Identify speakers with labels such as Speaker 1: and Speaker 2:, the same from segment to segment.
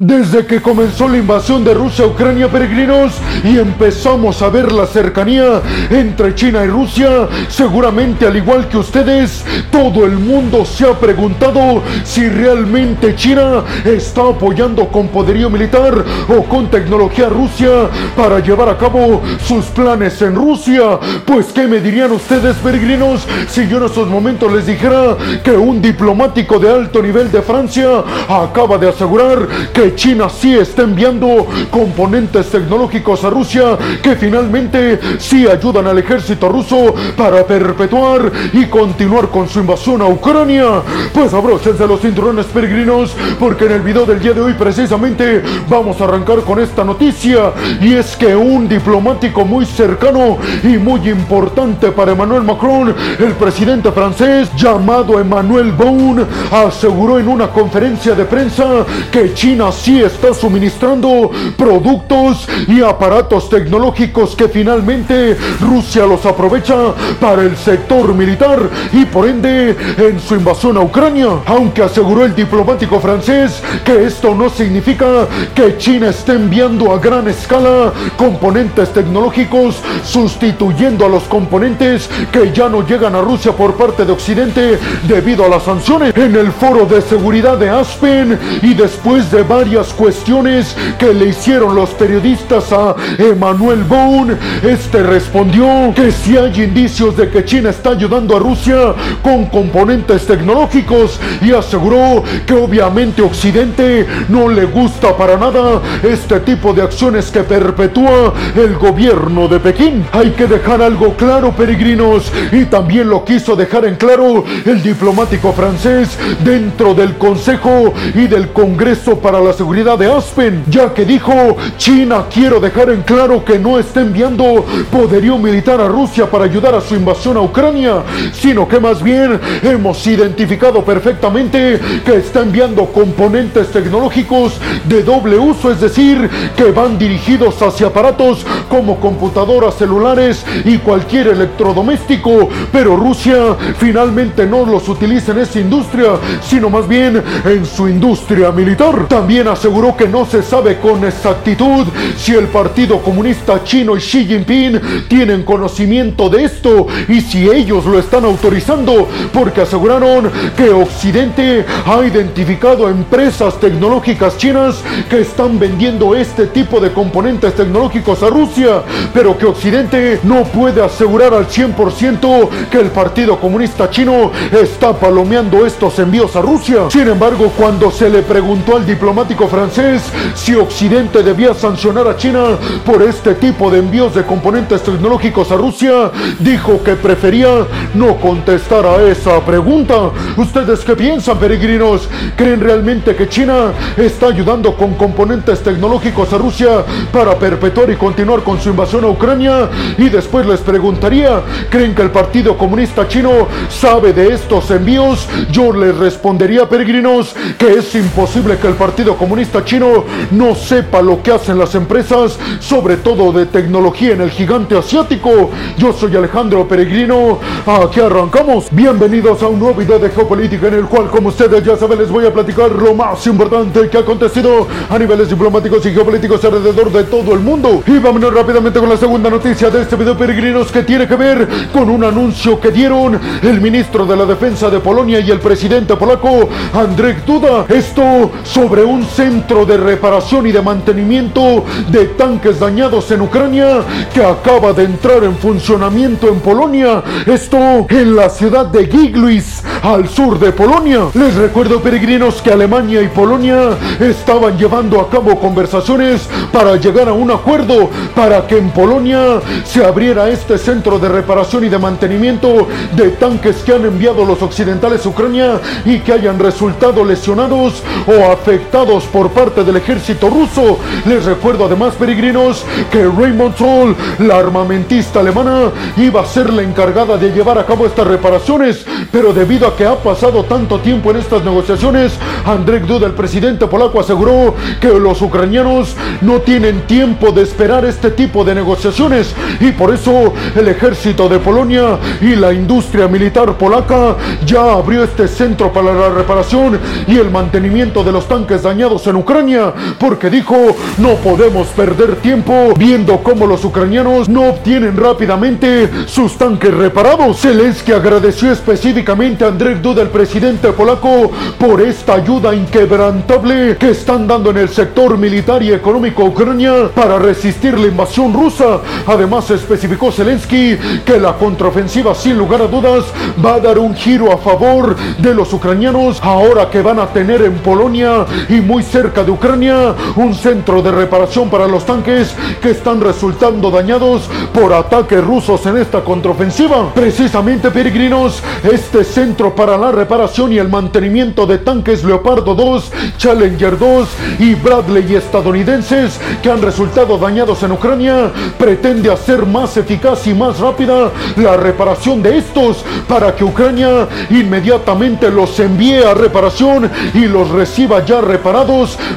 Speaker 1: Desde que comenzó la invasión de Rusia a Ucrania, peregrinos, y empezamos a ver la cercanía entre China y Rusia, seguramente al igual que ustedes, todo el mundo se ha preguntado si realmente China está apoyando con poderío militar o con tecnología a Rusia para llevar a cabo sus planes en Rusia. Pues, ¿qué me dirían ustedes, peregrinos, si yo en estos momentos les dijera que un diplomático de alto nivel de Francia acaba de asegurar que China sí está enviando componentes tecnológicos a Rusia que finalmente sí ayudan al ejército ruso para perpetuar y continuar con su invasión a Ucrania. Pues abróchense los cinturones peregrinos porque en el video del día de hoy precisamente vamos a arrancar con esta noticia y es que un diplomático muy cercano y muy importante para Emmanuel Macron, el presidente francés llamado Emmanuel Bon, aseguró en una conferencia de prensa que China sí está suministrando productos y aparatos tecnológicos que finalmente Rusia los aprovecha para el sector militar y por ende en su invasión a Ucrania. Aunque aseguró el diplomático francés que esto no significa que China esté enviando a gran escala componentes tecnológicos sustituyendo a los componentes que ya no llegan a Rusia por parte de Occidente debido a las sanciones. En el foro de seguridad de Aspen y después de varias cuestiones que le hicieron los periodistas a Emmanuel Bone, este respondió que si hay indicios de que China está ayudando a Rusia con componentes tecnológicos y aseguró que obviamente Occidente no le gusta para nada este tipo de acciones que perpetúa el gobierno de Pekín. Hay que dejar algo claro, peregrinos, y también lo quiso dejar en claro el diplomático francés dentro del Consejo y del Congreso para la Seguridad de Aspen, ya que dijo, China quiero dejar en claro que no está enviando poderío militar a Rusia para ayudar a su invasión a Ucrania, sino que más bien hemos identificado perfectamente que está enviando componentes tecnológicos de doble uso, es decir, que van dirigidos hacia aparatos como computadoras, celulares y cualquier electrodoméstico, pero Rusia finalmente no los utiliza en esa industria, sino más bien en su industria militar. También aseguró que no se sabe con exactitud si el Partido Comunista Chino y Xi Jinping tienen conocimiento de esto y si ellos lo están autorizando, porque aseguraron que Occidente ha identificado empresas tecnológicas chinas que están vendiendo este tipo de componentes tecnológicos a Rusia, pero que Occidente no puede asegurar al 100% que el Partido Comunista Chino está palomeando estos envíos a Rusia. Sin embargo, cuando se le preguntó al diplomático francés si Occidente debía sancionar a China por este tipo de envíos de componentes tecnológicos a Rusia, dijo que prefería no contestar a esa pregunta. ¿Ustedes qué piensan, peregrinos? ¿Creen realmente que China está ayudando con componentes tecnológicos a Rusia para perpetuar y continuar con su invasión a Ucrania? Y después les preguntaría, ¿creen que el Partido Comunista Chino sabe de estos envíos? Yo les respondería, peregrinos, que es imposible que el Partido Comunista chino no sepa lo que hacen las empresas, sobre todo de tecnología en el gigante asiático. Yo soy Alejandro Peregrino, aquí arrancamos. Bienvenidos a un nuevo video de geopolítica en el cual, como ustedes ya saben, les voy a platicar lo más importante que ha acontecido a niveles diplomáticos y geopolíticos alrededor de todo el mundo. Y vámonos rápidamente con la segunda noticia de este video, peregrinos, que tiene que ver con un anuncio que dieron el ministro de la Defensa de Polonia y el presidente polaco, Andrzej Duda. Esto sobre un centro de reparación y de mantenimiento de tanques dañados en Ucrania que acaba de entrar en funcionamiento en Polonia. Esto en la ciudad de Gigluis, al sur de Polonia. Les recuerdo, peregrinos, que Alemania y Polonia estaban llevando a cabo conversaciones para llegar a un acuerdo para que en Polonia se abriera este centro de reparación y de mantenimiento de tanques que han enviado los occidentales a Ucrania y que hayan resultado lesionados o afectados por parte del ejército ruso. Les recuerdo además, peregrinos, que Raymond Zoll, la armamentista alemana, iba a ser la encargada de llevar a cabo estas reparaciones, pero debido a que ha pasado tanto tiempo en estas negociaciones, Andrzej Duda, el presidente polaco, aseguró que los ucranianos no tienen tiempo de esperar este tipo de negociaciones y por eso el ejército de Polonia y la industria militar polaca ya abrió este centro para la reparación y el mantenimiento de los tanques dañados en Ucrania, porque dijo, no podemos perder tiempo viendo cómo los ucranianos no obtienen rápidamente sus tanques reparados. Zelensky agradeció específicamente a Andrzej Duda, el presidente polaco, por esta ayuda inquebrantable que están dando en el sector militar y económico a Ucrania para resistir la invasión rusa. Además, especificó Zelensky que la contraofensiva, sin lugar a dudas, va a dar un giro a favor de los ucranianos ahora que van a tener en Polonia y muy cerca de Ucrania un centro de reparación para los tanques que están resultando dañados por ataques rusos en esta contraofensiva. Precisamente, peregrinos, este centro para la reparación y el mantenimiento de tanques Leopardo 2, Challenger 2 y Bradley estadounidenses que han resultado dañados en Ucrania pretende hacer más eficaz y más rápida la reparación de estos para que Ucrania inmediatamente los envíe a reparación y los reciba ya reparados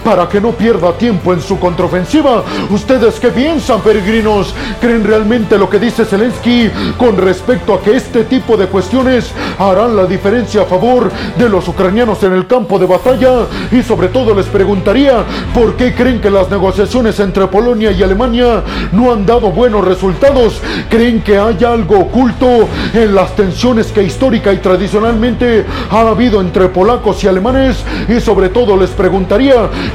Speaker 1: para que no pierda tiempo en su contraofensiva. ¿Ustedes qué piensan, peregrinos? ¿Creen realmente lo que dice Zelensky con respecto a que este tipo de cuestiones harán la diferencia a favor de los ucranianos en el campo de batalla? Y sobre todo les preguntaría, ¿por qué creen que las negociaciones entre Polonia y Alemania no han dado buenos resultados? ¿Creen que hay algo oculto en las tensiones que histórica y tradicionalmente ha habido entre polacos y alemanes? Y sobre todo les preguntaría,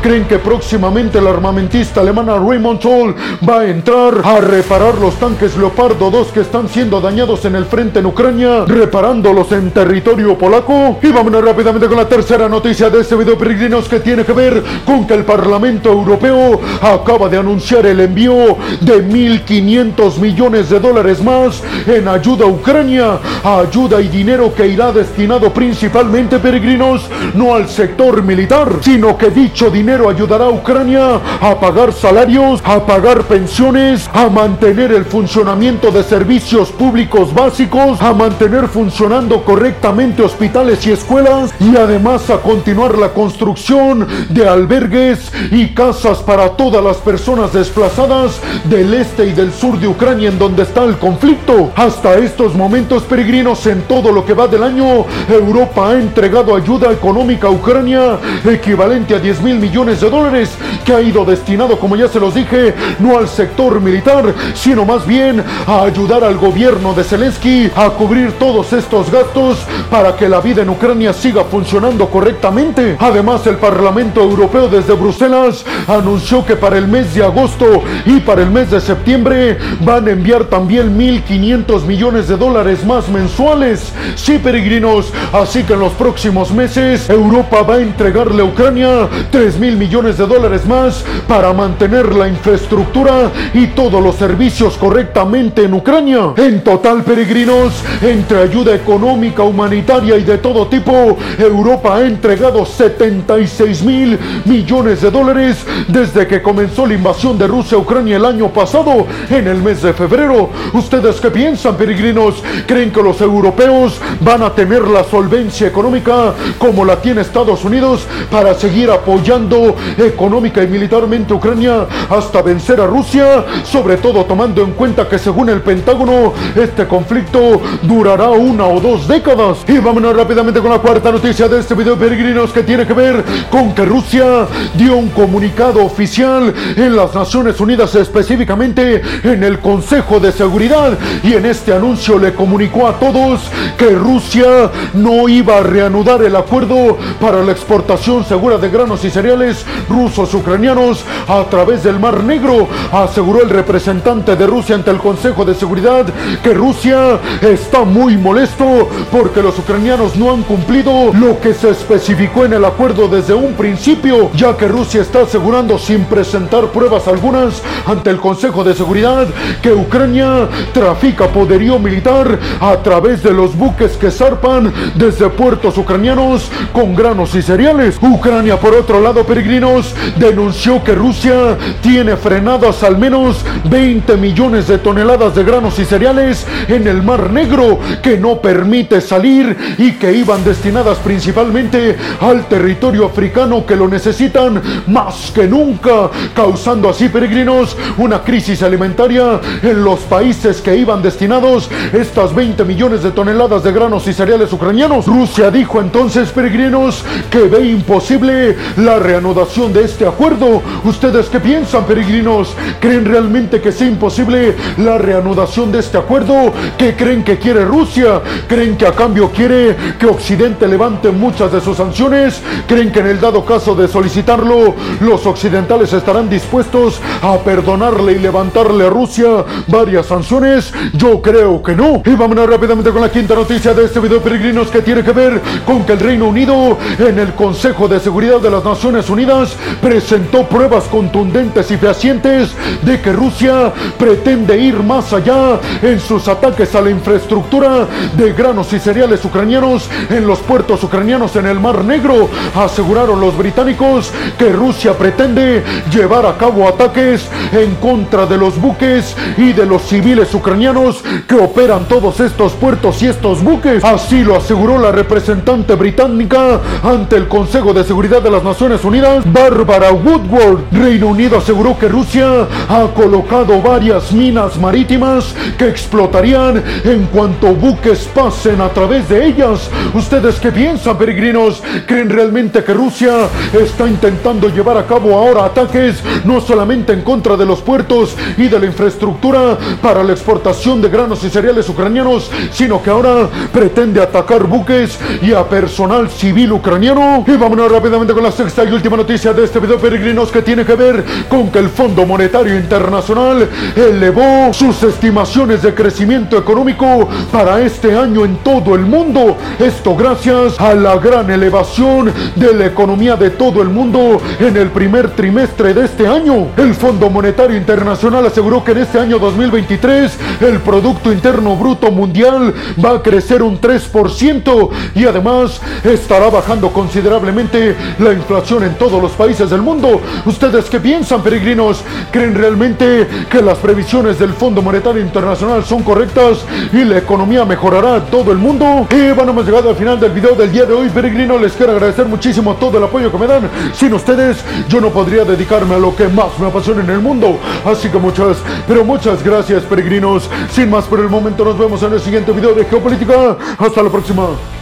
Speaker 1: ¿creen que próximamente la armamentista alemana Raymond Toll va a entrar a reparar los tanques Leopardo 2 que están siendo dañados en el frente en Ucrania, reparándolos en territorio polaco? Y vámonos rápidamente con la tercera noticia de este video, peregrinos, que tiene que ver con que el Parlamento Europeo acaba de anunciar el envío de 1.500 millones de dólares más en ayuda a Ucrania, ayuda y dinero que irá destinado principalmente, peregrinos, no al sector militar, sino que dicho dinero ayudará a Ucrania a pagar salarios, a pagar pensiones, a mantener el funcionamiento de servicios públicos básicos, a mantener funcionando correctamente hospitales y escuelas y además a continuar la construcción de albergues y casas para todas las personas desplazadas del este y del sur de Ucrania en donde está el conflicto. Hasta estos momentos peregrinos en todo lo que va del año, Europa ha entregado ayuda económica a Ucrania equivalente a 10 mil millones de dólares que ha ido destinado, como ya se los dije, no al sector militar, sino más bien a ayudar al gobierno de Zelensky a cubrir todos estos gastos para que la vida en Ucrania siga funcionando correctamente. Además, el Parlamento Europeo desde Bruselas anunció que para el mes de agosto y para el mes de septiembre van a enviar también 1.500 millones de dólares más mensuales. Sí, peregrinos, así que en los próximos meses Europa va a entregarle a Ucrania 3 mil millones de dólares más para mantener la infraestructura y todos los servicios correctamente en Ucrania. En total, peregrinos, entre ayuda económica, humanitaria y de todo tipo, Europa ha entregado 76 mil millones de dólares desde que comenzó la invasión de Rusia a Ucrania el año pasado, en el mes de febrero. ¿Ustedes qué piensan, peregrinos? ¿Creen que los europeos van a tener la solvencia económica como la tiene Estados Unidos para seguir apoyando económica y militarmente Ucrania hasta vencer a Rusia? Sobre todo tomando en cuenta que según el Pentágono, este conflicto durará una o dos décadas. Y vámonos rápidamente con la cuarta noticia de este video, peregrinos, que tiene que ver con que Rusia dio un comunicado oficial en las Naciones Unidas, específicamente en el Consejo de Seguridad. Y en este anuncio le comunicó a todos que Rusia no iba a reanudar el acuerdo para la exportación segura de granos y cereales rusos ucranianos a través del Mar Negro. Aseguró el representante de Rusia ante el Consejo de Seguridad que Rusia está muy molesto porque los ucranianos no han cumplido lo que se especificó en el acuerdo desde un principio, ya que Rusia está asegurando sin presentar pruebas algunas ante el Consejo de Seguridad que Ucrania trafica poderío militar a través de los buques que zarpan desde puertos ucranianos con granos y cereales. Ucrania, por otro lado, peregrinos, denunció que Rusia tiene frenadas al menos 20 millones de toneladas de granos y cereales en el Mar Negro que no permite salir y que iban destinadas principalmente al territorio africano que lo necesitan más que nunca, causando así, peregrinos, una crisis alimentaria en los países que iban destinados estas 20 millones de toneladas de granos y cereales ucranianos. Rusia dijo entonces, peregrinos, que ve imposible la reanudación de este acuerdo. ¿Ustedes qué piensan, peregrinos? ¿Creen realmente que sea imposible la reanudación de este acuerdo? ¿Qué creen que quiere Rusia? ¿Creen que a cambio quiere que Occidente levante muchas de sus sanciones? ¿Creen que en el dado caso de solicitarlo, los occidentales estarán dispuestos a perdonarle y levantarle a Rusia varias sanciones? Yo creo que no. Y vámonos rápidamente con la quinta noticia de este video, peregrinos, que tiene que ver con que el Reino Unido en el Consejo de Seguridad de las Naciones Unidas presentó pruebas contundentes y fehacientes de que Rusia pretende ir más allá en sus ataques a la infraestructura de granos y cereales ucranianos en los puertos ucranianos en el Mar Negro. Aseguraron los británicos que Rusia pretende llevar a cabo ataques en contra de los buques y de los civiles ucranianos que operan todos estos puertos y estos buques. Así lo aseguró la representante británica ante el Consejo de Seguridad de las Naciones Unidas, Barbara Woodward. Reino Unido aseguró que Rusia ha colocado varias minas marítimas que explotarían en cuanto buques pasen a través de ellas. ¿Ustedes qué piensan, peregrinos? ¿Creen realmente que Rusia está intentando llevar a cabo ahora ataques no solamente en contra de los puertos y de la infraestructura para la exportación de granos y cereales ucranianos, sino que ahora pretende atacar buques y a personal civil ucraniano? Y vámonos rápidamente con la sexta y última noticia de este video, peregrinos, que tiene que ver con que el Fondo Monetario Internacional elevó sus estimaciones de crecimiento económico para este año en todo el mundo. Esto gracias a la gran elevación de la economía de todo el mundo en el primer trimestre de este año. El Fondo Monetario Internacional aseguró que en este año 2023 el Producto Interno Bruto Mundial va a crecer un 3% y además estará bajando considerablemente la inflación en todos los países del mundo. ¿Ustedes qué piensan, peregrinos? ¿Creen realmente que las previsiones del Fondo Monetario Internacional son correctas y la economía mejorará todo el mundo? Y bueno, hemos llegado al final del video del día de hoy, peregrinos. Les quiero agradecer muchísimo todo el apoyo que me dan. Sin ustedes, yo no podría dedicarme a lo que más me apasiona en el mundo. Así que muchas, pero muchas gracias, peregrinos. Sin más por el momento, nos vemos en el siguiente video de Geopolítica. Hasta la próxima.